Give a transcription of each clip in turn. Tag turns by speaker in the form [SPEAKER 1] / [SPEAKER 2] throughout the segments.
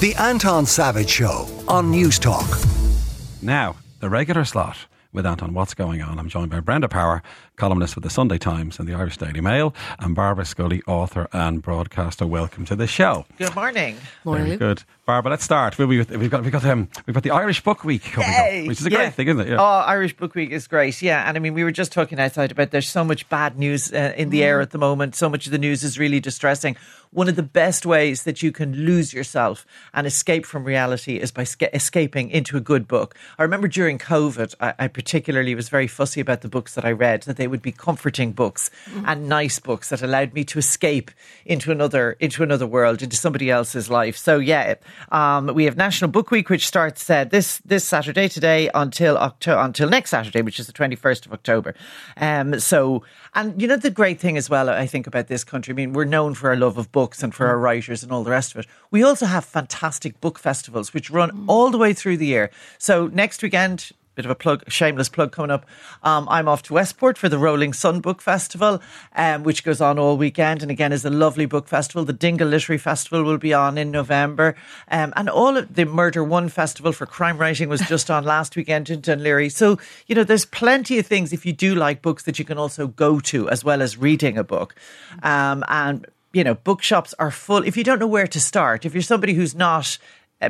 [SPEAKER 1] The Anton Savage Show on News Talk.
[SPEAKER 2] Now, the regular slot with Anton. What's going on? I'm joined by Brenda Power, columnist with the Sunday Times and the Irish Daily Mail, and Barbara Scully, author and broadcaster. Welcome to the show.
[SPEAKER 3] Good morning.
[SPEAKER 2] Very good, Barbara. Let's start. We'll be with, we've got we've got um, we've got the Irish Book Week coming
[SPEAKER 3] Yay!
[SPEAKER 2] up, which is a
[SPEAKER 3] Yeah.
[SPEAKER 2] great thing, isn't it? Yeah.
[SPEAKER 3] Oh, Irish Book Week is great. Yeah, and I mean, we were just talking outside about there's so much bad news uh, in the air at the moment. So much of the news is really distressing. One of the best ways that you can lose yourself and escape from reality is by sca- escaping into a good book. I remember during COVID, I, I particularly was very fussy about the books that I read, that they would be comforting books and nice books that allowed me to escape into another into another world, into somebody else's life. So yeah, um, we have National Book Week, which starts uh, this this Saturday today until October until next Saturday, which is the twenty first of October. Um, so and you know the great thing as well, I think about this country. I mean, we're known for our love of books and for our writers and all the rest of it. We also have fantastic book festivals which run all the way through the year. So next weekend. Bit of a plug, shameless plug coming up. Um, I'm off to Westport for the Rolling Sun Book Festival, um, which goes on all weekend, and again is a lovely book festival. The Dingle Literary Festival will be on in November, um, and all of the Murder One Festival for crime writing was just on last weekend in Dún Laoghaire. So you know, there's plenty of things if you do like books that you can also go to as well as reading a book, um, and you know, bookshops are full. If you don't know where to start, if you're somebody who's not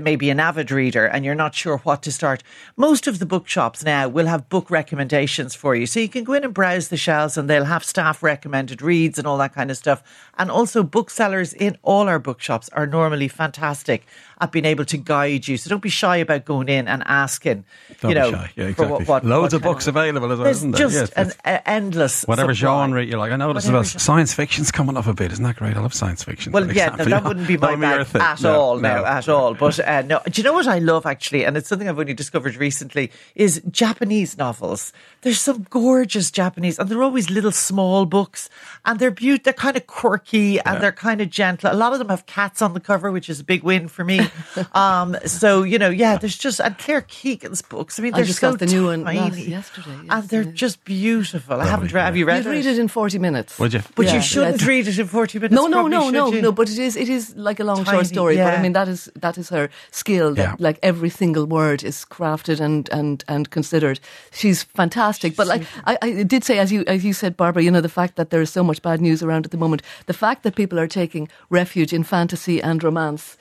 [SPEAKER 3] maybe an avid reader and you're not sure what to start, most of the bookshops now will have book recommendations for you. So you can go in and browse the shelves and they'll have staff recommended reads and all that kind of stuff. And also, booksellers in all our bookshops are normally fantastic at being able to guide you. So don't be shy about going in and asking,
[SPEAKER 2] Don't
[SPEAKER 3] you
[SPEAKER 2] be
[SPEAKER 3] know,
[SPEAKER 2] shy. Yeah,
[SPEAKER 3] for
[SPEAKER 2] exactly.
[SPEAKER 3] what, what,
[SPEAKER 2] Loads
[SPEAKER 3] what
[SPEAKER 2] of
[SPEAKER 3] kind
[SPEAKER 2] books available as well,
[SPEAKER 3] There's
[SPEAKER 2] isn't there?
[SPEAKER 3] just
[SPEAKER 2] Yes,
[SPEAKER 3] an uh, endless
[SPEAKER 2] Whatever
[SPEAKER 3] supply.
[SPEAKER 2] genre you like. I noticed as well,
[SPEAKER 3] genre.
[SPEAKER 2] science fiction's coming up a bit. Isn't that great? I love science fiction.
[SPEAKER 3] Well,
[SPEAKER 2] for
[SPEAKER 3] yeah, no,
[SPEAKER 2] example.
[SPEAKER 3] that wouldn't be my
[SPEAKER 2] That
[SPEAKER 3] bag at
[SPEAKER 2] No,
[SPEAKER 3] all.
[SPEAKER 2] no.
[SPEAKER 3] No, at all. But uh, no, do you know what I love actually, and it's something I've only discovered recently, is Japanese novels. There's some gorgeous Japanese, and they're always little small books, and they're beautiful. They're kind of quirky and they're kind of gentle. A lot of them have cats on the cover, which is a big win for me. um, so you know, yeah, there's just and Claire Keegan's books. I mean,
[SPEAKER 4] I
[SPEAKER 3] they're
[SPEAKER 4] just
[SPEAKER 3] so
[SPEAKER 4] got the new one
[SPEAKER 3] tiny,
[SPEAKER 4] last- yesterday, yes,
[SPEAKER 3] and they're
[SPEAKER 4] yeah.
[SPEAKER 3] just beautiful. I haven't
[SPEAKER 2] Lovely,
[SPEAKER 3] read. Have you read it?
[SPEAKER 4] You'd read it in 40 minutes.
[SPEAKER 2] Would you?
[SPEAKER 3] But
[SPEAKER 4] Yeah,
[SPEAKER 3] you shouldn't
[SPEAKER 4] yeah.
[SPEAKER 3] read it in forty minutes.
[SPEAKER 4] No, no, no, no,
[SPEAKER 3] you?
[SPEAKER 4] no. But it is, it is like a long
[SPEAKER 3] Tiny,
[SPEAKER 4] short story. But. I mean, that is that is her skill. That
[SPEAKER 2] Yeah.
[SPEAKER 4] like every single word is crafted and and and considered. She's fantastic. but like I, I did say, as you as you said, Barbara, you know, the fact that there is so much bad news around at the moment, the fact that people are taking refuge in fantasy and romance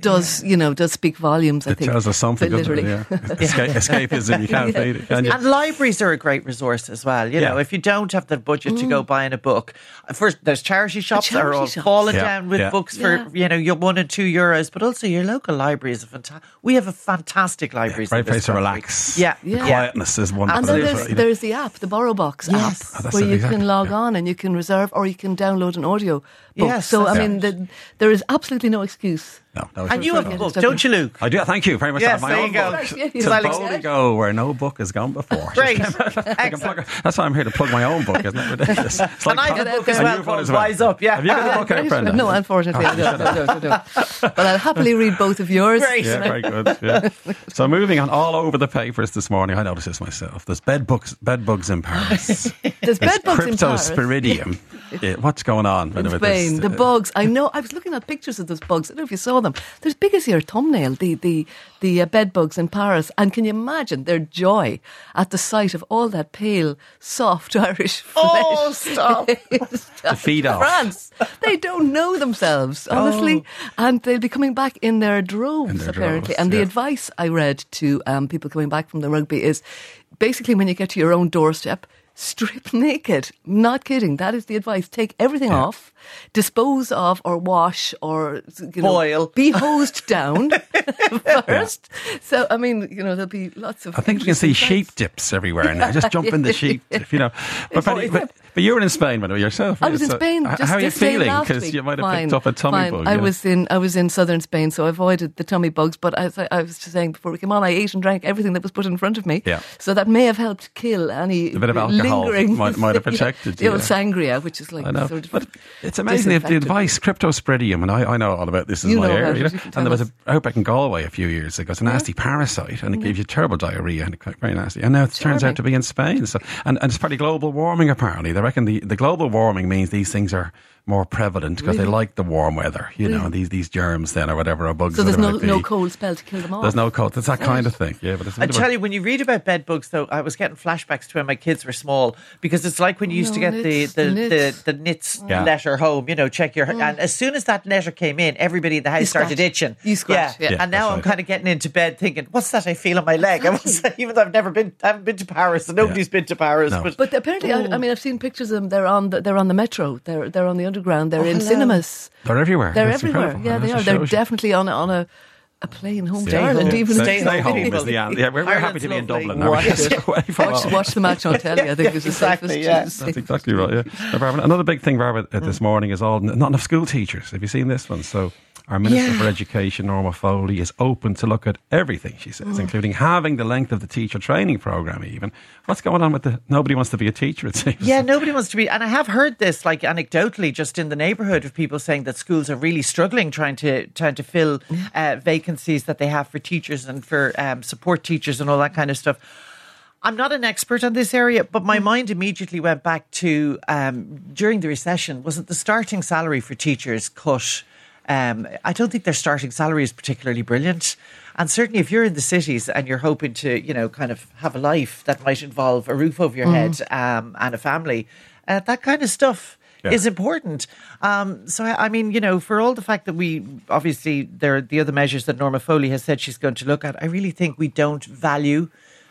[SPEAKER 4] does you know does speak volumes. I
[SPEAKER 2] It
[SPEAKER 4] think
[SPEAKER 2] tells us something,
[SPEAKER 4] But
[SPEAKER 2] doesn't it?
[SPEAKER 4] literally.
[SPEAKER 2] Yeah. Escape, escapism, you can't beat it, can you?
[SPEAKER 3] And libraries are a great resource as well. You know, if you don't have the budget to go buying a book, first there's charity shops that are
[SPEAKER 4] Mm.
[SPEAKER 3] all
[SPEAKER 4] shops.
[SPEAKER 3] falling
[SPEAKER 2] Yeah,
[SPEAKER 3] down with
[SPEAKER 2] yeah.
[SPEAKER 3] books for
[SPEAKER 4] Yeah.
[SPEAKER 3] you know your one and two euros, but also your local library is a fantastic. We have a fantastic library.
[SPEAKER 2] Great place to relax.
[SPEAKER 3] Yeah,
[SPEAKER 2] The
[SPEAKER 3] yeah.
[SPEAKER 2] quietness is one.
[SPEAKER 4] And
[SPEAKER 2] of
[SPEAKER 4] then
[SPEAKER 2] the-
[SPEAKER 4] there's, there's the app, the Borrow Box
[SPEAKER 3] Yes.
[SPEAKER 4] app,
[SPEAKER 3] Oh,
[SPEAKER 4] where
[SPEAKER 2] it,
[SPEAKER 4] you
[SPEAKER 2] exactly,
[SPEAKER 4] can log
[SPEAKER 2] yeah.
[SPEAKER 4] on and you can reserve or you can download an audio book.
[SPEAKER 3] Yes,
[SPEAKER 4] so, I
[SPEAKER 3] that's
[SPEAKER 4] mean, the, there is absolutely no excuse.
[SPEAKER 2] No, no,
[SPEAKER 3] And you have a book, don't you, Luke?
[SPEAKER 2] I do. Thank you very much.
[SPEAKER 3] Yes,
[SPEAKER 2] I have my
[SPEAKER 3] there
[SPEAKER 2] own
[SPEAKER 3] you go.
[SPEAKER 2] book.
[SPEAKER 4] Right, yeah,
[SPEAKER 2] To boldly go where no book has gone before.
[SPEAKER 3] Great,
[SPEAKER 2] plug That's why I'm here to plug my own book. Isn't it ridiculous? It's
[SPEAKER 3] And I have
[SPEAKER 2] Colin-
[SPEAKER 3] a book as
[SPEAKER 2] And
[SPEAKER 3] well
[SPEAKER 2] you've
[SPEAKER 3] called
[SPEAKER 2] as well.
[SPEAKER 3] Wise Up, yeah.
[SPEAKER 2] Have you got a book out, Brenda?
[SPEAKER 4] No, unfortunately, I don't, I don't, But I'll happily read both of yours.
[SPEAKER 3] Great.
[SPEAKER 2] Yeah, very good. Yeah. So moving on, all over the papers this morning, I noticed this myself. There's bed bugs, bed bugs in Paris.
[SPEAKER 4] There's bed bugs in Paris.
[SPEAKER 2] Cryptosporidium. Yeah, what's going on?
[SPEAKER 4] In
[SPEAKER 2] with this?
[SPEAKER 4] Spain, the bugs. I know. I was looking at pictures of those bugs. I don't know if you saw them. They're as big as your thumbnail. The the the uh, bed bugs in Paris. And can you imagine their joy at the sight of all that pale, soft Irish flesh?
[SPEAKER 3] Oh, stop.
[SPEAKER 4] to
[SPEAKER 2] feed off.
[SPEAKER 4] France. They don't know themselves, honestly, and they'll be coming back in their droves
[SPEAKER 2] In their
[SPEAKER 4] apparently.
[SPEAKER 2] droves,
[SPEAKER 4] and the advice I read to um, people coming back from the rugby is basically when you get to your own doorstep. Strip naked. Not kidding. That is the advice. Take everything off, dispose of or wash or you know,
[SPEAKER 3] Boil.
[SPEAKER 4] Be hosed down first. So I mean, you know, there'll be lots of.
[SPEAKER 2] I think you can see sheep dips everywhere now. Just jump in the sheep dip, you know. But, Penny, oh, but, but you were in Spain, by the way, yourself.
[SPEAKER 4] I was in
[SPEAKER 2] so
[SPEAKER 4] Spain. Just
[SPEAKER 2] How are you feeling? Because you might have
[SPEAKER 4] Fine,
[SPEAKER 2] picked up a tummy
[SPEAKER 4] fine.
[SPEAKER 2] bug.
[SPEAKER 4] I
[SPEAKER 2] yeah.
[SPEAKER 4] was in I was in southern Spain, so I avoided the tummy bugs. But as I, I was just saying before we came on, I ate and drank everything that was put in front of me.
[SPEAKER 2] Yeah.
[SPEAKER 4] So that may have helped kill any
[SPEAKER 2] A bit of
[SPEAKER 4] lingering
[SPEAKER 2] might- might have protected
[SPEAKER 4] the
[SPEAKER 2] you,
[SPEAKER 4] old
[SPEAKER 2] yeah.
[SPEAKER 4] sangria, which is like
[SPEAKER 2] I know,
[SPEAKER 4] sort of
[SPEAKER 2] but it's amazing the, the advice, cryptosporidium, and I, I know all about this in
[SPEAKER 4] You
[SPEAKER 2] my area. you know,
[SPEAKER 4] it,
[SPEAKER 2] and there was an outbreak in Galway a few years ago. It's a nasty parasite, and it gave you terrible diarrhea, and it's very nasty. And now it turns out to be in Spain. So, and, and it's partly global warming. Apparently, they reckon the, the global warming means these things are more prevalent because they like the warm weather, you know, these these germs then or whatever or bugs.
[SPEAKER 4] So there's no no cold spell to kill them all.
[SPEAKER 2] There's no cold. It's that kind of thing. Yeah, but it's a
[SPEAKER 3] I
[SPEAKER 2] bit of a-
[SPEAKER 3] tell you, when you read about bed bugs, though, I was getting flashbacks to when my kids were small because it's like when you used to
[SPEAKER 4] No,
[SPEAKER 3] get the
[SPEAKER 4] nits,
[SPEAKER 3] the,
[SPEAKER 4] the
[SPEAKER 3] the,
[SPEAKER 4] nits.
[SPEAKER 3] the, nits
[SPEAKER 2] Yeah.
[SPEAKER 3] letter home, you know, check your. Oh. And as soon as that letter came in, everybody in the house started
[SPEAKER 4] scratch.
[SPEAKER 3] itching.
[SPEAKER 4] You scratch, yeah.
[SPEAKER 2] Yeah,
[SPEAKER 3] and now I'm
[SPEAKER 2] right.
[SPEAKER 3] kind of getting into bed thinking, what's that I feel on my leg? I even though I've never been, I haven't been to Paris, and nobody's been to Paris.
[SPEAKER 2] No.
[SPEAKER 3] But,
[SPEAKER 4] But apparently, I, I mean, I've seen pictures of them. They're on the, they're on the metro. They're they're on the underground. They're in
[SPEAKER 3] hello.
[SPEAKER 4] cinemas.
[SPEAKER 2] They're everywhere.
[SPEAKER 4] They're
[SPEAKER 2] It's
[SPEAKER 4] everywhere.
[SPEAKER 2] incredible.
[SPEAKER 4] Yeah,
[SPEAKER 2] And
[SPEAKER 4] they are. They're definitely on a, on a a plane home to Ireland.
[SPEAKER 3] home.
[SPEAKER 4] Even
[SPEAKER 2] Stay,
[SPEAKER 3] Stay
[SPEAKER 2] stay
[SPEAKER 3] home,
[SPEAKER 2] home
[SPEAKER 3] people.
[SPEAKER 2] is the answer. Yeah, we're, we're happy to be in
[SPEAKER 3] lovely.
[SPEAKER 2] Dublin.
[SPEAKER 3] Watch
[SPEAKER 2] Just
[SPEAKER 3] it.
[SPEAKER 4] watch, watch the match on telly. I think is the
[SPEAKER 3] exactly,
[SPEAKER 4] safest.
[SPEAKER 3] yeah.
[SPEAKER 4] to see.
[SPEAKER 2] That's exactly right. Yeah. Now, Barbara, another big thing, Barbara, uh, this morning is all not enough school teachers. Have you seen this one? So. Our Minister
[SPEAKER 3] Yeah.
[SPEAKER 2] for Education, Norma Foley, is open to look at everything, she
[SPEAKER 3] Mm.
[SPEAKER 2] says, including having the length of the teacher training programme, even. What's going on with the. Nobody wants to be a teacher, it seems.
[SPEAKER 3] Yeah, nobody wants to be. And I have heard this, like anecdotally, just in the neighbourhood of people saying that schools are really struggling trying to trying to fill uh, vacancies that they have for teachers and for um, support teachers and all that kind of stuff. I'm not an expert on this area, but my mind immediately went back to um, during the recession. Wasn't the starting salary for teachers cut? Um, I don't think their starting salary is particularly brilliant. And certainly, if you're in the cities and you're hoping to, you know, kind of have a life that might involve a roof over your head um, and a family, uh, that kind of stuff
[SPEAKER 2] Yeah.
[SPEAKER 3] is important. Um, so, I I mean, you know, for all the fact that we obviously there are the other measures that Norma Foley has said she's going to look at, I really think we don't value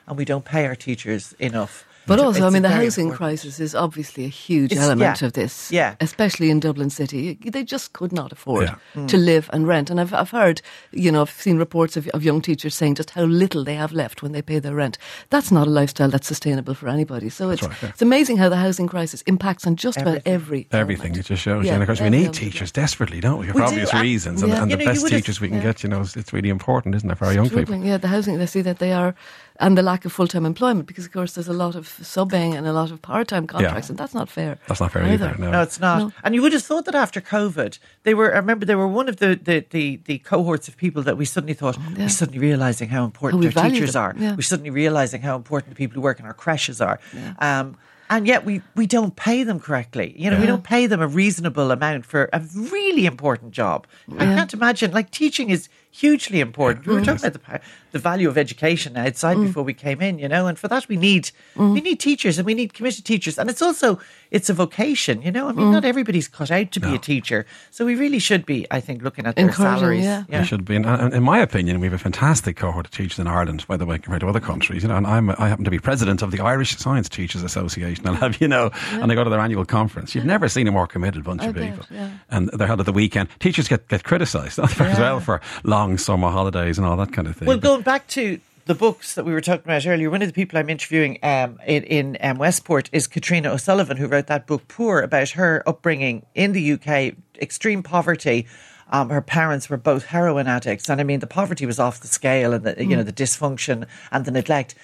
[SPEAKER 3] and we don't pay our teachers enough.
[SPEAKER 4] But also, I mean, the housing
[SPEAKER 3] important.
[SPEAKER 4] crisis is obviously a huge
[SPEAKER 3] It's-
[SPEAKER 4] element
[SPEAKER 3] yeah.
[SPEAKER 4] of this.
[SPEAKER 3] Yeah.
[SPEAKER 4] Especially in Dublin City. They just could not afford
[SPEAKER 2] Yeah.
[SPEAKER 3] Mm.
[SPEAKER 4] to live and rent. And I've, I've heard, you know, I've seen reports of, of young teachers saying just how little they have left when they pay their rent. That's not a lifestyle that's sustainable for anybody. So it's,
[SPEAKER 2] right, yeah.
[SPEAKER 4] it's amazing how the housing crisis impacts on just about
[SPEAKER 3] Everything.
[SPEAKER 4] every
[SPEAKER 2] Everything.
[SPEAKER 4] element.
[SPEAKER 2] It just shows you.
[SPEAKER 4] Yeah,
[SPEAKER 2] And of course, we need
[SPEAKER 4] element.
[SPEAKER 2] teachers desperately, don't we? For
[SPEAKER 3] We
[SPEAKER 2] obvious
[SPEAKER 3] and-
[SPEAKER 2] reasons. And,
[SPEAKER 4] Yeah.
[SPEAKER 2] and
[SPEAKER 3] You
[SPEAKER 2] the
[SPEAKER 3] know,
[SPEAKER 2] best
[SPEAKER 3] would have-
[SPEAKER 2] teachers we can
[SPEAKER 3] yeah.
[SPEAKER 2] get, you know, it's, it's really important, isn't it, for our young people?
[SPEAKER 4] Yeah, the housing, they see that they are, and the lack of full time employment because, of course, there's a lot of subbing and a lot of part time contracts, and that's not fair.
[SPEAKER 2] That's not fair either. No.
[SPEAKER 3] No, it's not.
[SPEAKER 4] No.
[SPEAKER 3] And you would have thought that after COVID, they were. I remember they were one of the the, the, the cohorts of people that we suddenly thought
[SPEAKER 4] yeah.
[SPEAKER 3] we're suddenly realizing how important
[SPEAKER 4] How we
[SPEAKER 3] our teachers
[SPEAKER 4] them,
[SPEAKER 3] are.
[SPEAKER 4] yeah.
[SPEAKER 3] We're suddenly realizing how important the people who work in our creches are. Um, and yet we, we don't pay them correctly. You know, we don't pay them a reasonable amount for a really important job. I can't imagine. Like teaching is hugely important. We were talking about the, pa- the value of education outside
[SPEAKER 4] Mm.
[SPEAKER 3] before we came in. You know, and for that we need we need teachers and we need committed teachers. And it's also it's a vocation. You know, I
[SPEAKER 4] Mm.
[SPEAKER 3] mean, not everybody's cut out to be a teacher, so we really should be. I think looking at their salaries.
[SPEAKER 4] yeah.
[SPEAKER 2] They should be. In, and in my opinion, we have a fantastic cohort of teachers in Ireland, by the way, compared to other countries. You know, and I'm, I happen to be president of the Irish Science Teachers Association. I'll have you know, and I go to their annual conference. You've never seen a more committed bunch
[SPEAKER 4] I
[SPEAKER 2] of
[SPEAKER 4] bet,
[SPEAKER 2] people.
[SPEAKER 4] yeah.
[SPEAKER 2] And they're held at the weekend. Teachers get, get criticised as well for long summer holidays and all that kind of thing.
[SPEAKER 3] Well,
[SPEAKER 2] But-
[SPEAKER 3] going back to the books that we were talking about earlier, one of the people I'm interviewing um, in, in um, Westport is Katriona O'Sullivan, who wrote that book, Poor, about her upbringing in the UK, extreme poverty. Um, her parents were both heroin addicts, and I mean the poverty was off the scale, and the you know the dysfunction and the neglect.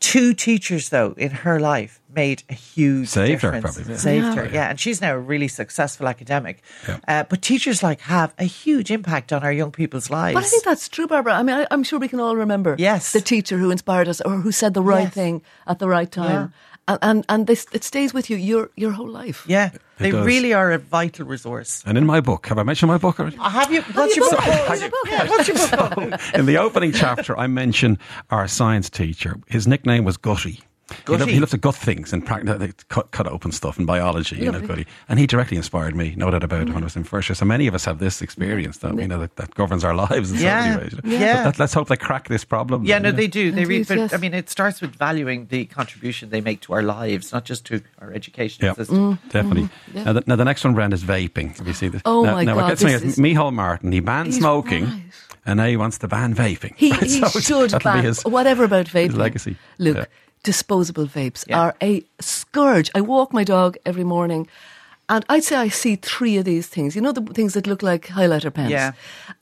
[SPEAKER 3] Two teachers, though, in her life made a huge
[SPEAKER 2] Saved her,
[SPEAKER 3] difference.
[SPEAKER 2] probably.
[SPEAKER 3] Saved
[SPEAKER 4] Yeah.
[SPEAKER 3] her, yeah, and she's now a really successful academic.
[SPEAKER 2] Yeah.
[SPEAKER 3] Uh, but teachers like have a huge impact on our young people's lives.
[SPEAKER 4] But I think that's true, Barbara. I mean, I, I'm sure we can all remember
[SPEAKER 3] Yes.
[SPEAKER 4] the teacher who inspired us or who said the right
[SPEAKER 3] Yes.
[SPEAKER 4] thing at the right time. And, and, and this, it stays with you your, your whole life.
[SPEAKER 3] Yeah, they
[SPEAKER 2] does.
[SPEAKER 3] really are a vital resource.
[SPEAKER 2] and in my book, have I mentioned my book already?
[SPEAKER 3] Uh, Have you? What's
[SPEAKER 4] your
[SPEAKER 3] your
[SPEAKER 4] book?
[SPEAKER 3] book?
[SPEAKER 4] What's your book?
[SPEAKER 3] Yeah, what's your book? called?
[SPEAKER 2] In the opening chapter, I mention our science teacher. His nickname was Gutty. He loved, he loved to gut things and prac- cut, cut open stuff in biology, you know, Gutty. And he directly inspired me, no doubt about it, when I was in first year. So many of us have this experience, don't we? You know, that, that governs our lives in so
[SPEAKER 3] Yeah.
[SPEAKER 2] many ways. you know.
[SPEAKER 3] Yeah.
[SPEAKER 2] But that, let's hope they crack this problem.
[SPEAKER 3] Yeah,
[SPEAKER 2] then,
[SPEAKER 3] no,
[SPEAKER 2] you know.
[SPEAKER 3] they do. They, re-
[SPEAKER 4] Indeed,
[SPEAKER 3] but,
[SPEAKER 4] yes.
[SPEAKER 3] I mean, it starts with valuing the contribution they make to our lives, not just to our education
[SPEAKER 2] Yeah,
[SPEAKER 3] system. Mm.
[SPEAKER 2] definitely. Mm-hmm.
[SPEAKER 4] yeah.
[SPEAKER 2] Now, the, now, the next one, Brand, is vaping. Have you seen this?
[SPEAKER 4] Oh
[SPEAKER 2] now,
[SPEAKER 4] my
[SPEAKER 2] now
[SPEAKER 4] God,
[SPEAKER 2] What gets me
[SPEAKER 4] this
[SPEAKER 2] is
[SPEAKER 4] is-
[SPEAKER 2] Micheál Martin. He banned smoking,
[SPEAKER 4] right.
[SPEAKER 2] and now he wants to ban vaping.
[SPEAKER 4] He,
[SPEAKER 2] Right,
[SPEAKER 4] he
[SPEAKER 2] so
[SPEAKER 4] should ban
[SPEAKER 2] his-
[SPEAKER 4] whatever about vaping.
[SPEAKER 2] legacy.
[SPEAKER 4] Look,
[SPEAKER 2] Yeah.
[SPEAKER 4] Disposable vapes
[SPEAKER 3] Yeah.
[SPEAKER 4] are a scourge. I walk my dog every morning. And I'd say I see three of these things. You know, the things that look like highlighter pens.
[SPEAKER 3] Yeah.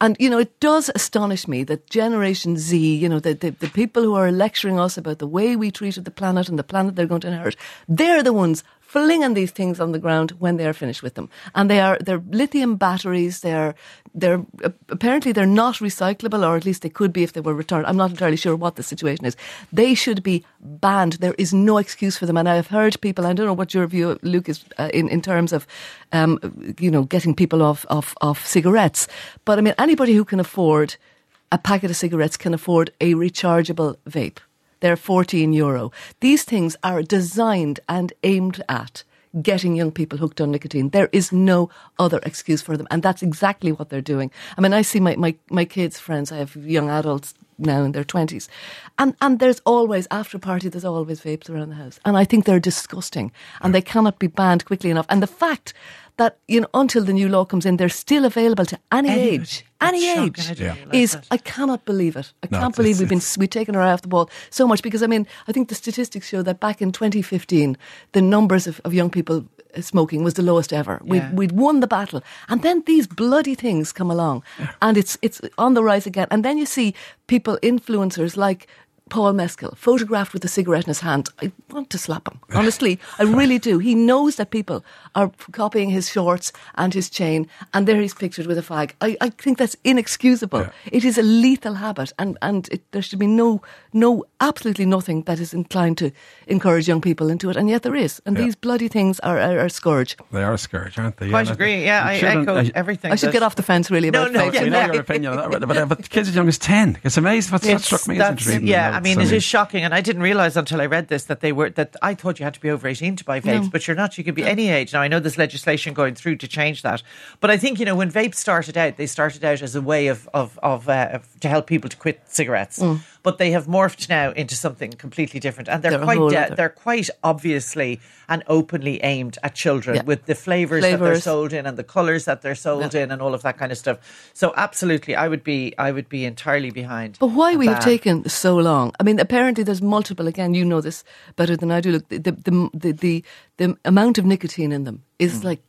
[SPEAKER 4] And, you know, it does astonish me that Generation Z, you know, the, the, the people who are lecturing us about the way we treated the planet and the planet they're going to inherit, they're the ones flinging these things on the ground when they are finished with them. And they are they're lithium batteries. They're they're apparently they're not recyclable, or at least they could be if they were returned. I'm not entirely sure what the situation is. They should be banned. There is no excuse for them. And I have heard people. I don't know what your view, Luke, is uh, in in terms of um, you know getting people off off off cigarettes. But I mean, anybody who can afford a packet of cigarettes can afford a rechargeable vape. They're 14 euro. These things are designed and aimed at getting young people hooked on nicotine. There is no other excuse for them. And that's exactly what they're doing. I mean, I see my, my, my kids' friends, I have young adults now in their 20s. And, and there's always, after party, there's always vapes around the house. And I think they're disgusting. And they cannot be banned quickly enough. And the fact that, you know, until the new law comes in, they're still available to any
[SPEAKER 3] Anybody.
[SPEAKER 4] age. Any
[SPEAKER 3] That's
[SPEAKER 4] age
[SPEAKER 3] I
[SPEAKER 4] is
[SPEAKER 3] that.
[SPEAKER 4] I cannot believe it. I
[SPEAKER 2] No,
[SPEAKER 4] can't
[SPEAKER 2] it's-
[SPEAKER 4] believe we've been we've taken our eye off the ball so much because I mean I think the statistics show that back in 2015 the numbers of, of young people uh, smoking was the lowest ever.
[SPEAKER 3] Yeah.
[SPEAKER 4] We'd, we'd won the battle, and then these bloody things come along, and it's it's on the rise again. And then you see people influencers like. Paul Mescal, photographed with a cigarette in his hand. I want to slap him. Honestly, I really do. He knows that people are copying his shorts and his chain, and there he's pictured with a fag. I, I think that's inexcusable.
[SPEAKER 2] Yeah.
[SPEAKER 4] It is a lethal habit, and and it, there should be no no absolutely nothing that is inclined to encourage young people into it, and yet there is. And
[SPEAKER 2] Yeah.
[SPEAKER 4] these bloody things are are, are a scourge.
[SPEAKER 2] They are a scourge, aren't they?
[SPEAKER 3] Quite
[SPEAKER 2] and
[SPEAKER 3] agree. Yeah, I
[SPEAKER 2] children-
[SPEAKER 3] echo
[SPEAKER 2] uh,
[SPEAKER 3] everything.
[SPEAKER 4] I should get off the fence really
[SPEAKER 3] No,
[SPEAKER 4] about
[SPEAKER 3] no,
[SPEAKER 4] vapes.
[SPEAKER 2] We
[SPEAKER 3] yeah,
[SPEAKER 2] know
[SPEAKER 3] yeah.
[SPEAKER 2] your opinion on that, but, but, but kids as young as 10. It's amazing. What's, what
[SPEAKER 3] It's-
[SPEAKER 2] struck me as
[SPEAKER 3] that's-
[SPEAKER 2] intriguing.
[SPEAKER 3] Yeah,
[SPEAKER 2] the
[SPEAKER 3] I mean, it is shocking, and I didn't realize until I read this that they were that I thought you had to be over eighteen to buy vapes,
[SPEAKER 4] No.
[SPEAKER 3] but you're not. You can be any age. Now I know there's legislation going through to change that, but I think you know when vapes started out, they started out as a way of of of, uh, of to help people to quit cigarettes, but they have morphed now into something completely different, and they're,
[SPEAKER 4] They're
[SPEAKER 3] quite uh, they're quite obviously and openly aimed at children
[SPEAKER 4] Yeah.
[SPEAKER 3] with the flavors, that they're sold in and the colors that they're sold in and all of that kind of stuff. So absolutely, I would be I would be entirely behind.
[SPEAKER 4] But why we have taken so long? I mean, apparently there's multiple. Again, you know this better than I do. Look, the the the the, the amount of nicotine in them is like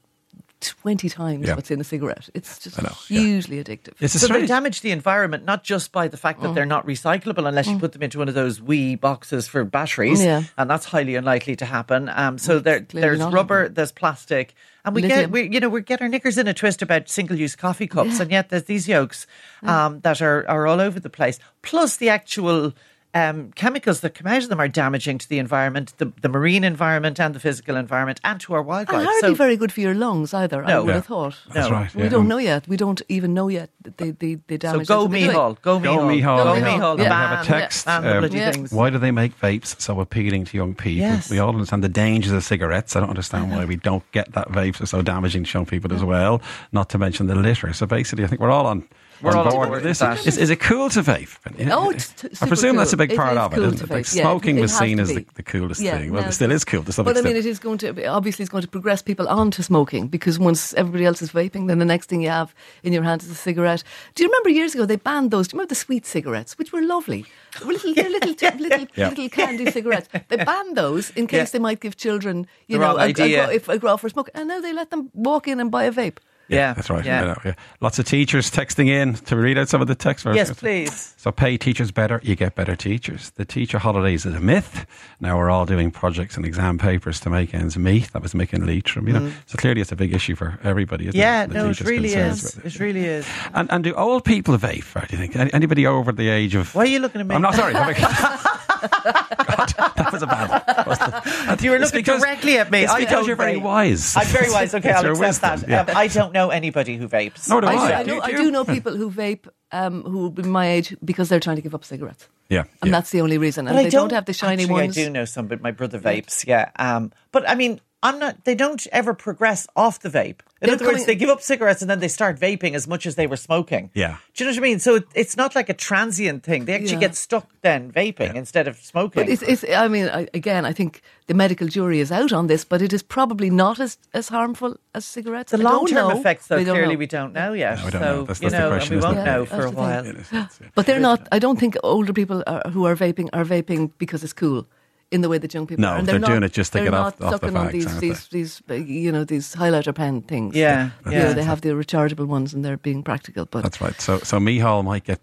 [SPEAKER 4] twenty times
[SPEAKER 2] Yeah.
[SPEAKER 4] what's in a cigarette. It's just
[SPEAKER 2] I know, yeah.
[SPEAKER 4] hugely addictive.
[SPEAKER 2] It's a
[SPEAKER 3] So they damage the environment not just by the fact that they're not recyclable unless you put them into one of those wee boxes for batteries,
[SPEAKER 4] Yeah.
[SPEAKER 3] and that's highly unlikely to happen. Um, so there, there's rubber,
[SPEAKER 4] happening.
[SPEAKER 3] there's plastic, and we
[SPEAKER 4] Lithium.
[SPEAKER 3] get we you know we get our knickers in a twist about single-use coffee cups, and yet there's these yolks um, that are are all over the place. Plus the actual. Um, chemicals that come out of them are damaging to the environment, the, the marine environment, and the physical environment, and to our wildlife.
[SPEAKER 4] and
[SPEAKER 3] wildlife.
[SPEAKER 4] hardly
[SPEAKER 3] So
[SPEAKER 4] very good for your lungs either. I
[SPEAKER 3] No.
[SPEAKER 4] would
[SPEAKER 2] Yeah.
[SPEAKER 4] have thought.
[SPEAKER 2] That's
[SPEAKER 3] No.
[SPEAKER 2] right.
[SPEAKER 4] We don't know yet. We don't even know yet that they they, they
[SPEAKER 3] So
[SPEAKER 4] damage.
[SPEAKER 3] go
[SPEAKER 4] that's what they're doing.
[SPEAKER 3] Micheál, go
[SPEAKER 2] Go
[SPEAKER 3] Micheál,
[SPEAKER 2] Micheál.
[SPEAKER 3] go
[SPEAKER 2] Yeah.
[SPEAKER 3] Micheál.
[SPEAKER 2] We
[SPEAKER 4] Yeah.
[SPEAKER 2] have a text.
[SPEAKER 3] ban the
[SPEAKER 2] um,
[SPEAKER 3] bloody
[SPEAKER 4] Yeah.
[SPEAKER 3] things.
[SPEAKER 2] Why do they make vapes so appealing to young people?
[SPEAKER 3] Yes.
[SPEAKER 2] We all understand the dangers of cigarettes. I don't understand why we don't get that vapes are so damaging to young people as well. Not to mention the litter. So basically, I think we're all on.
[SPEAKER 3] We're
[SPEAKER 2] on
[SPEAKER 3] all
[SPEAKER 2] board
[SPEAKER 3] board
[SPEAKER 2] with this.
[SPEAKER 3] with that.
[SPEAKER 2] Is, is it cool to vape?
[SPEAKER 4] Oh, it's t-
[SPEAKER 2] I
[SPEAKER 4] super
[SPEAKER 2] presume that's a big part
[SPEAKER 4] is
[SPEAKER 2] of it,
[SPEAKER 4] cool
[SPEAKER 2] isn't it? Like
[SPEAKER 4] vape. Yeah,
[SPEAKER 2] smoking
[SPEAKER 4] it
[SPEAKER 2] was seen as the, the coolest
[SPEAKER 4] Yeah,
[SPEAKER 2] thing. Well,
[SPEAKER 4] now-
[SPEAKER 2] it still is cool to some
[SPEAKER 4] But I mean, it is going to obviously it's going to progress people onto smoking because once everybody else is vaping, then the next thing you have in your hand is a cigarette. Do you remember years ago they banned those? Do you remember the sweet cigarettes, which were lovely, They were little, little, little,
[SPEAKER 2] Yeah.
[SPEAKER 4] little candy cigarettes? They banned those in case
[SPEAKER 3] Yeah.
[SPEAKER 4] they might give children, you
[SPEAKER 3] The
[SPEAKER 4] know,
[SPEAKER 3] wrong
[SPEAKER 4] a, a,
[SPEAKER 3] idea.
[SPEAKER 4] gro- if a grow for smoke, and now they let them walk in and buy a vape.
[SPEAKER 3] Yeah,
[SPEAKER 2] That's right.
[SPEAKER 3] Yeah.
[SPEAKER 2] Yeah. Lots of teachers texting in to read out some of the text. us.
[SPEAKER 3] Yes, please.
[SPEAKER 2] So pay teachers better, you get better teachers. The teacher holidays is a myth. Now we're all doing projects and exam papers to make ends meet. That was Mick and Leitrim, you know. So clearly it's a big issue for everybody, isn't
[SPEAKER 3] Mm. Yeah,
[SPEAKER 2] it? The
[SPEAKER 3] no, it really is.
[SPEAKER 2] it.
[SPEAKER 3] Really is.
[SPEAKER 2] And, and do old people vape, do you think? Anybody over the age of...
[SPEAKER 3] Why are you looking at me?
[SPEAKER 2] I'm not sorry. God, that was a bad one. wasn't it?
[SPEAKER 3] You were looking
[SPEAKER 2] because-
[SPEAKER 3] directly at me.
[SPEAKER 2] It's
[SPEAKER 3] I
[SPEAKER 2] because
[SPEAKER 3] don't
[SPEAKER 2] you're very
[SPEAKER 3] vape.
[SPEAKER 2] wise.
[SPEAKER 3] I'm very wise. Okay, I'll
[SPEAKER 2] your
[SPEAKER 3] accept
[SPEAKER 2] wisdom,
[SPEAKER 3] that.
[SPEAKER 2] yeah.
[SPEAKER 3] Um, I don't know anybody who vapes.
[SPEAKER 2] Nor do
[SPEAKER 4] I,
[SPEAKER 2] I.
[SPEAKER 4] do- I know,
[SPEAKER 2] you-
[SPEAKER 4] I
[SPEAKER 2] do
[SPEAKER 4] do know people who vape um, who would be my age because they're trying to give up cigarettes,
[SPEAKER 2] Yeah.
[SPEAKER 4] and
[SPEAKER 2] yeah.
[SPEAKER 4] that's the only reason. And
[SPEAKER 3] But I
[SPEAKER 4] they don't, have the shiny
[SPEAKER 3] actually,
[SPEAKER 4] ones.
[SPEAKER 3] I do know some, but my brother vapes. Yeah. Um, but I mean, I'm not. They don't ever progress off the vape. In
[SPEAKER 4] They're
[SPEAKER 3] other words, they give up cigarettes and then they start vaping as much as they were smoking.
[SPEAKER 2] Yeah.
[SPEAKER 3] Do you know what I mean? So it, it's not like a transient thing. They actually
[SPEAKER 4] Yeah.
[SPEAKER 3] get stuck then vaping instead of smoking.
[SPEAKER 4] But it's, it's, I mean, I, again, I think the medical jury is out on this, but it is probably not as, as harmful as cigarettes.
[SPEAKER 3] the long term effects, though,
[SPEAKER 4] We don't
[SPEAKER 3] clearly
[SPEAKER 4] know.
[SPEAKER 3] we don't know yet.
[SPEAKER 2] No, we don't
[SPEAKER 3] so
[SPEAKER 2] know. That's-
[SPEAKER 3] you
[SPEAKER 2] that's the
[SPEAKER 3] know,
[SPEAKER 2] question,
[SPEAKER 3] and we won't
[SPEAKER 2] it?
[SPEAKER 3] know
[SPEAKER 4] Yeah,
[SPEAKER 3] for a while.
[SPEAKER 2] It is, yeah.
[SPEAKER 4] But they're not. I don't think older people are, who are vaping are vaping because it's cool. In the way that young people
[SPEAKER 2] No,
[SPEAKER 4] are, and
[SPEAKER 2] they're
[SPEAKER 4] not,
[SPEAKER 2] doing it just to
[SPEAKER 4] they're
[SPEAKER 2] get off-
[SPEAKER 4] not
[SPEAKER 2] off the
[SPEAKER 4] sucking on
[SPEAKER 2] fags,
[SPEAKER 4] these,
[SPEAKER 2] aren't
[SPEAKER 4] these, these, uh, you know, these highlighter pen things.
[SPEAKER 3] Yeah,
[SPEAKER 4] You
[SPEAKER 3] yeah.
[SPEAKER 4] know, they have the rechargeable ones, and they're being practical. But
[SPEAKER 2] That's right. So, so Micheál might get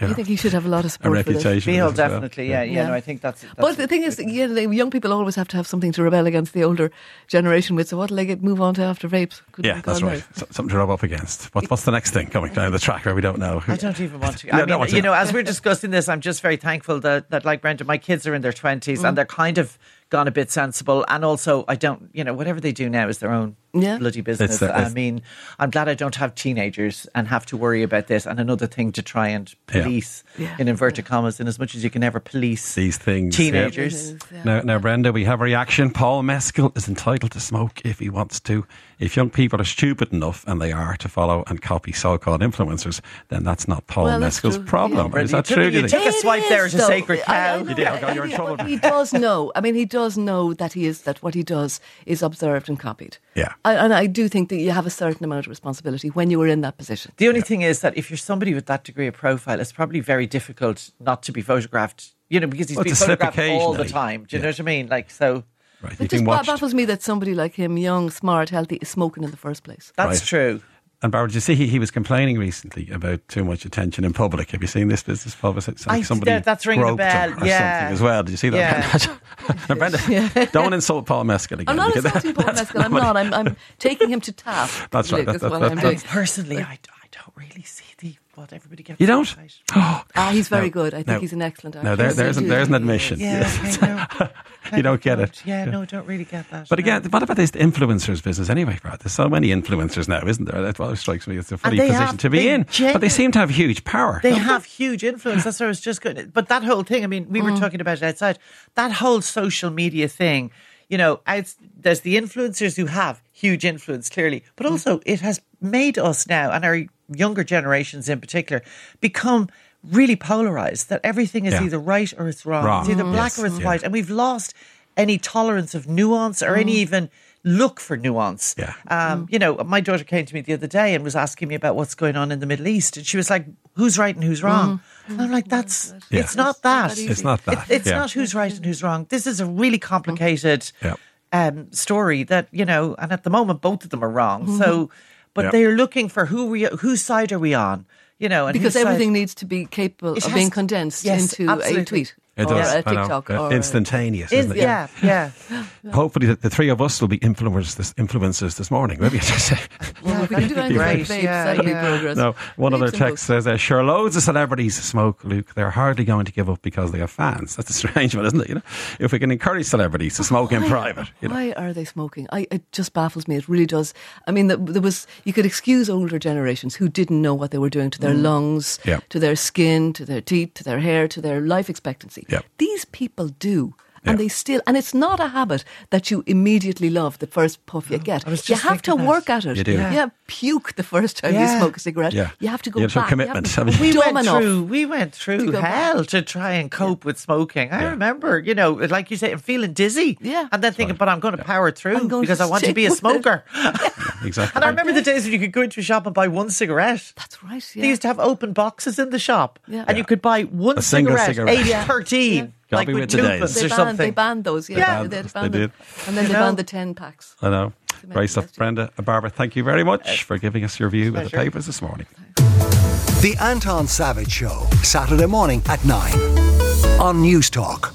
[SPEAKER 2] you
[SPEAKER 4] I
[SPEAKER 2] know,
[SPEAKER 4] think he should have a lot of
[SPEAKER 2] a
[SPEAKER 4] support for this.
[SPEAKER 2] reputation.
[SPEAKER 3] Beale
[SPEAKER 2] with well.
[SPEAKER 3] definitely, yeah, yeah,
[SPEAKER 4] Yeah.
[SPEAKER 3] No, I think that's. that's
[SPEAKER 4] But the thing is, yeah, the young people always have to have something to rebel against the older generation with. So what'll they get move on to after vapes? Good
[SPEAKER 2] Yeah, that's right. So- something to rub up against. What, what's the next thing coming down the track where we don't know?
[SPEAKER 3] I don't even want to.
[SPEAKER 2] You
[SPEAKER 3] I
[SPEAKER 2] don't
[SPEAKER 3] mean,
[SPEAKER 2] want to
[SPEAKER 3] you know,
[SPEAKER 2] know.
[SPEAKER 3] as we're discussing this, I'm just very thankful that, that like Brenda, my kids are in their 20s and mm. they're kind of gone a bit sensible. And also, I don't, you know, whatever they do now is their own
[SPEAKER 4] Yeah.
[SPEAKER 3] bloody business.
[SPEAKER 2] It's, uh,
[SPEAKER 3] I mean, I'm glad I don't have teenagers and have to worry about this. And another thing to try and police,
[SPEAKER 4] Yeah.
[SPEAKER 3] in inverted commas, in as much as you can ever police
[SPEAKER 2] These things. yeah.
[SPEAKER 3] teenagers.
[SPEAKER 4] It is, yeah.
[SPEAKER 2] Now, now, Brenda, we have a reaction. Paul Mescal is entitled to smoke if he wants to. If young people are stupid enough, and they are, to follow and copy so-called influencers, then that's not Paul
[SPEAKER 4] Well,
[SPEAKER 2] Mescal's problem.
[SPEAKER 3] Yeah.
[SPEAKER 2] is that
[SPEAKER 3] You
[SPEAKER 2] true?
[SPEAKER 3] took-
[SPEAKER 2] do you
[SPEAKER 3] you
[SPEAKER 2] think?
[SPEAKER 3] took a
[SPEAKER 4] It
[SPEAKER 3] swipe there to
[SPEAKER 4] a
[SPEAKER 3] Sacred
[SPEAKER 4] I- I
[SPEAKER 3] Cow.
[SPEAKER 2] You did. God, you're in trouble.
[SPEAKER 4] He does know. I mean, he does know that he is that what he does is observed and copied.
[SPEAKER 2] Yeah.
[SPEAKER 4] I, and I do think that you have a certain amount of responsibility when you are in that position.
[SPEAKER 3] The only thing is that if you're somebody with that degree of profile, it's probably very difficult not to be photographed. You know, because he's
[SPEAKER 2] Well,
[SPEAKER 3] been photographed all the time. Do you
[SPEAKER 2] Yeah.
[SPEAKER 3] know what I mean? Like, so
[SPEAKER 2] Right,
[SPEAKER 4] It just
[SPEAKER 2] watched.
[SPEAKER 4] baffles me that somebody like him, young, smart, healthy, is smoking in the first place.
[SPEAKER 3] that's
[SPEAKER 2] Right.
[SPEAKER 3] true.
[SPEAKER 2] And Barbara, did you see he, he was complaining recently about too much attention in public? Have you seen this business, Paul? Was it
[SPEAKER 3] I-
[SPEAKER 2] somebody
[SPEAKER 3] that- that's ringing a
[SPEAKER 2] groped him
[SPEAKER 3] bell,
[SPEAKER 2] or
[SPEAKER 3] yeah.
[SPEAKER 2] something as well? Did you see that? now, Brenda, don't insult Paul Mescal again.
[SPEAKER 4] I'm not
[SPEAKER 2] because
[SPEAKER 4] insulting Paul
[SPEAKER 2] that's
[SPEAKER 4] Mescal. I'm not. I'm, I'm taking him to task.
[SPEAKER 2] That's right.
[SPEAKER 4] That's
[SPEAKER 2] That-
[SPEAKER 4] what
[SPEAKER 2] that-
[SPEAKER 4] I'm
[SPEAKER 2] that-
[SPEAKER 4] doing.
[SPEAKER 3] Personally, I, I don't really see the what everybody gets.
[SPEAKER 2] You don't?
[SPEAKER 3] right.
[SPEAKER 4] Ah, he's very
[SPEAKER 2] Now-
[SPEAKER 4] good. I think
[SPEAKER 2] now-
[SPEAKER 4] he's an excellent actor.
[SPEAKER 2] Now, there, there's, an, there's an admission.
[SPEAKER 3] Yeah, I know.
[SPEAKER 2] You don't get it.
[SPEAKER 3] Yeah,
[SPEAKER 2] Yeah.
[SPEAKER 3] no, don't really get that.
[SPEAKER 2] But
[SPEAKER 3] no.
[SPEAKER 2] again, what about this influencers business anyway, Brad? There's so many influencers now, isn't there? That's what strikes me. It's a funny position
[SPEAKER 3] have-
[SPEAKER 2] to be
[SPEAKER 3] they
[SPEAKER 2] in. But they seem to have huge power.
[SPEAKER 3] They
[SPEAKER 2] don't
[SPEAKER 3] have huge influence. That's what I was just going. But that whole thing. I mean, we were talking about it outside. That whole social media thing. You know, there's the influencers who have huge influence, clearly, but also it has made us now, and our younger generations in particular, become really polarized. That everything is
[SPEAKER 2] Yeah.
[SPEAKER 3] either right or it's wrong.
[SPEAKER 2] Wrong.
[SPEAKER 3] It's either black
[SPEAKER 2] Yes.
[SPEAKER 3] or it's
[SPEAKER 2] Yeah.
[SPEAKER 3] white, and we've lost any tolerance of nuance or any mm. even look for nuance.
[SPEAKER 2] Yeah.
[SPEAKER 3] Um, mm. You know, my daughter came to me the other day and was asking me about what's going on in the Middle East, and she was like, "Who's right and who's mm. wrong?" Mm. And I'm like, oh "That's
[SPEAKER 2] Yeah.
[SPEAKER 3] it's not that.
[SPEAKER 4] It's
[SPEAKER 2] It's not
[SPEAKER 3] It-
[SPEAKER 2] that.
[SPEAKER 3] it's
[SPEAKER 2] yeah.
[SPEAKER 3] not who's right and who's wrong. This is a really complicated
[SPEAKER 2] Yeah.
[SPEAKER 3] um, story that you know, and at the moment both of them are wrong. Mm-hmm. So, but
[SPEAKER 2] Yeah.
[SPEAKER 3] they're looking for who we whose side are we on? You know, and
[SPEAKER 4] because
[SPEAKER 3] whose side-
[SPEAKER 4] everything needs to be capable of being condensed
[SPEAKER 3] yes,
[SPEAKER 4] into a tweet
[SPEAKER 2] It
[SPEAKER 4] or
[SPEAKER 2] does.
[SPEAKER 4] a
[SPEAKER 2] I know.
[SPEAKER 4] TikTok or
[SPEAKER 2] instantaneous,
[SPEAKER 3] is
[SPEAKER 2] isn't it?
[SPEAKER 3] yeah, yeah.
[SPEAKER 2] Hopefully, the, the three of us will be influencers this, influencers this morning. Maybe I should say.
[SPEAKER 4] Well, we can do anything
[SPEAKER 3] great.
[SPEAKER 4] with
[SPEAKER 3] Yeah, yeah.
[SPEAKER 4] progress.
[SPEAKER 2] No, one
[SPEAKER 4] Vapes
[SPEAKER 2] other text says, uh, "Sure, loads of celebrities smoke, Luke. They're hardly going to give up because they have fans. That's a strange one, isn't it? You know, if we can encourage celebrities to smoke in private, you know,
[SPEAKER 4] Why are they smoking? I, it just baffles me. It really does. I mean, the, there was you could excuse older generations who didn't know what they were doing to their lungs,
[SPEAKER 2] Mm. Yeah.
[SPEAKER 4] to their skin, to their teeth, to their hair, to their life expectancy.
[SPEAKER 2] Yeah.
[SPEAKER 4] These people do. And
[SPEAKER 2] Yeah.
[SPEAKER 4] they still, and it's not a habit that you immediately love the first puff you get. You have to
[SPEAKER 3] that.
[SPEAKER 4] work at it.
[SPEAKER 2] You do.
[SPEAKER 3] Yeah.
[SPEAKER 4] Yeah, puke the first time you smoke a cigarette.
[SPEAKER 2] Yeah.
[SPEAKER 4] You have to go
[SPEAKER 2] You have
[SPEAKER 4] back.
[SPEAKER 2] commitment.
[SPEAKER 4] You have to
[SPEAKER 3] we went through we went through
[SPEAKER 4] to
[SPEAKER 3] hell
[SPEAKER 4] back.
[SPEAKER 3] to try and cope with smoking. I
[SPEAKER 2] Yeah.
[SPEAKER 3] remember, you know, like you say, I'm feeling dizzy.
[SPEAKER 4] Yeah.
[SPEAKER 3] And then thinking, but I'm going to power through because I want to be a smoker.
[SPEAKER 2] Exactly.
[SPEAKER 3] and I remember the days when you could go into a shop and buy one cigarette.
[SPEAKER 4] That's right. Yeah.
[SPEAKER 3] They used to have open boxes in the shop,
[SPEAKER 4] Yeah.
[SPEAKER 3] and you could buy one
[SPEAKER 2] A
[SPEAKER 3] cigarette,
[SPEAKER 2] cigarette.
[SPEAKER 3] age
[SPEAKER 2] Yeah.
[SPEAKER 3] thirteen,
[SPEAKER 2] Gotta
[SPEAKER 3] like
[SPEAKER 2] be
[SPEAKER 3] with
[SPEAKER 2] with today's.
[SPEAKER 3] lupus
[SPEAKER 4] they banned,
[SPEAKER 3] something.
[SPEAKER 4] they banned those. Yeah,
[SPEAKER 3] Yeah.
[SPEAKER 4] they,
[SPEAKER 2] They
[SPEAKER 4] banned
[SPEAKER 2] did.
[SPEAKER 4] them. And then
[SPEAKER 3] You
[SPEAKER 4] they
[SPEAKER 3] know?
[SPEAKER 4] banned the ten packs.
[SPEAKER 2] I know.
[SPEAKER 4] make
[SPEAKER 2] Great stuff. Brenda. Uh, Barbara, thank you very much for giving us your view of the papers this morning.
[SPEAKER 1] The Anton Savage Show, Saturday morning at 9 on News Talk.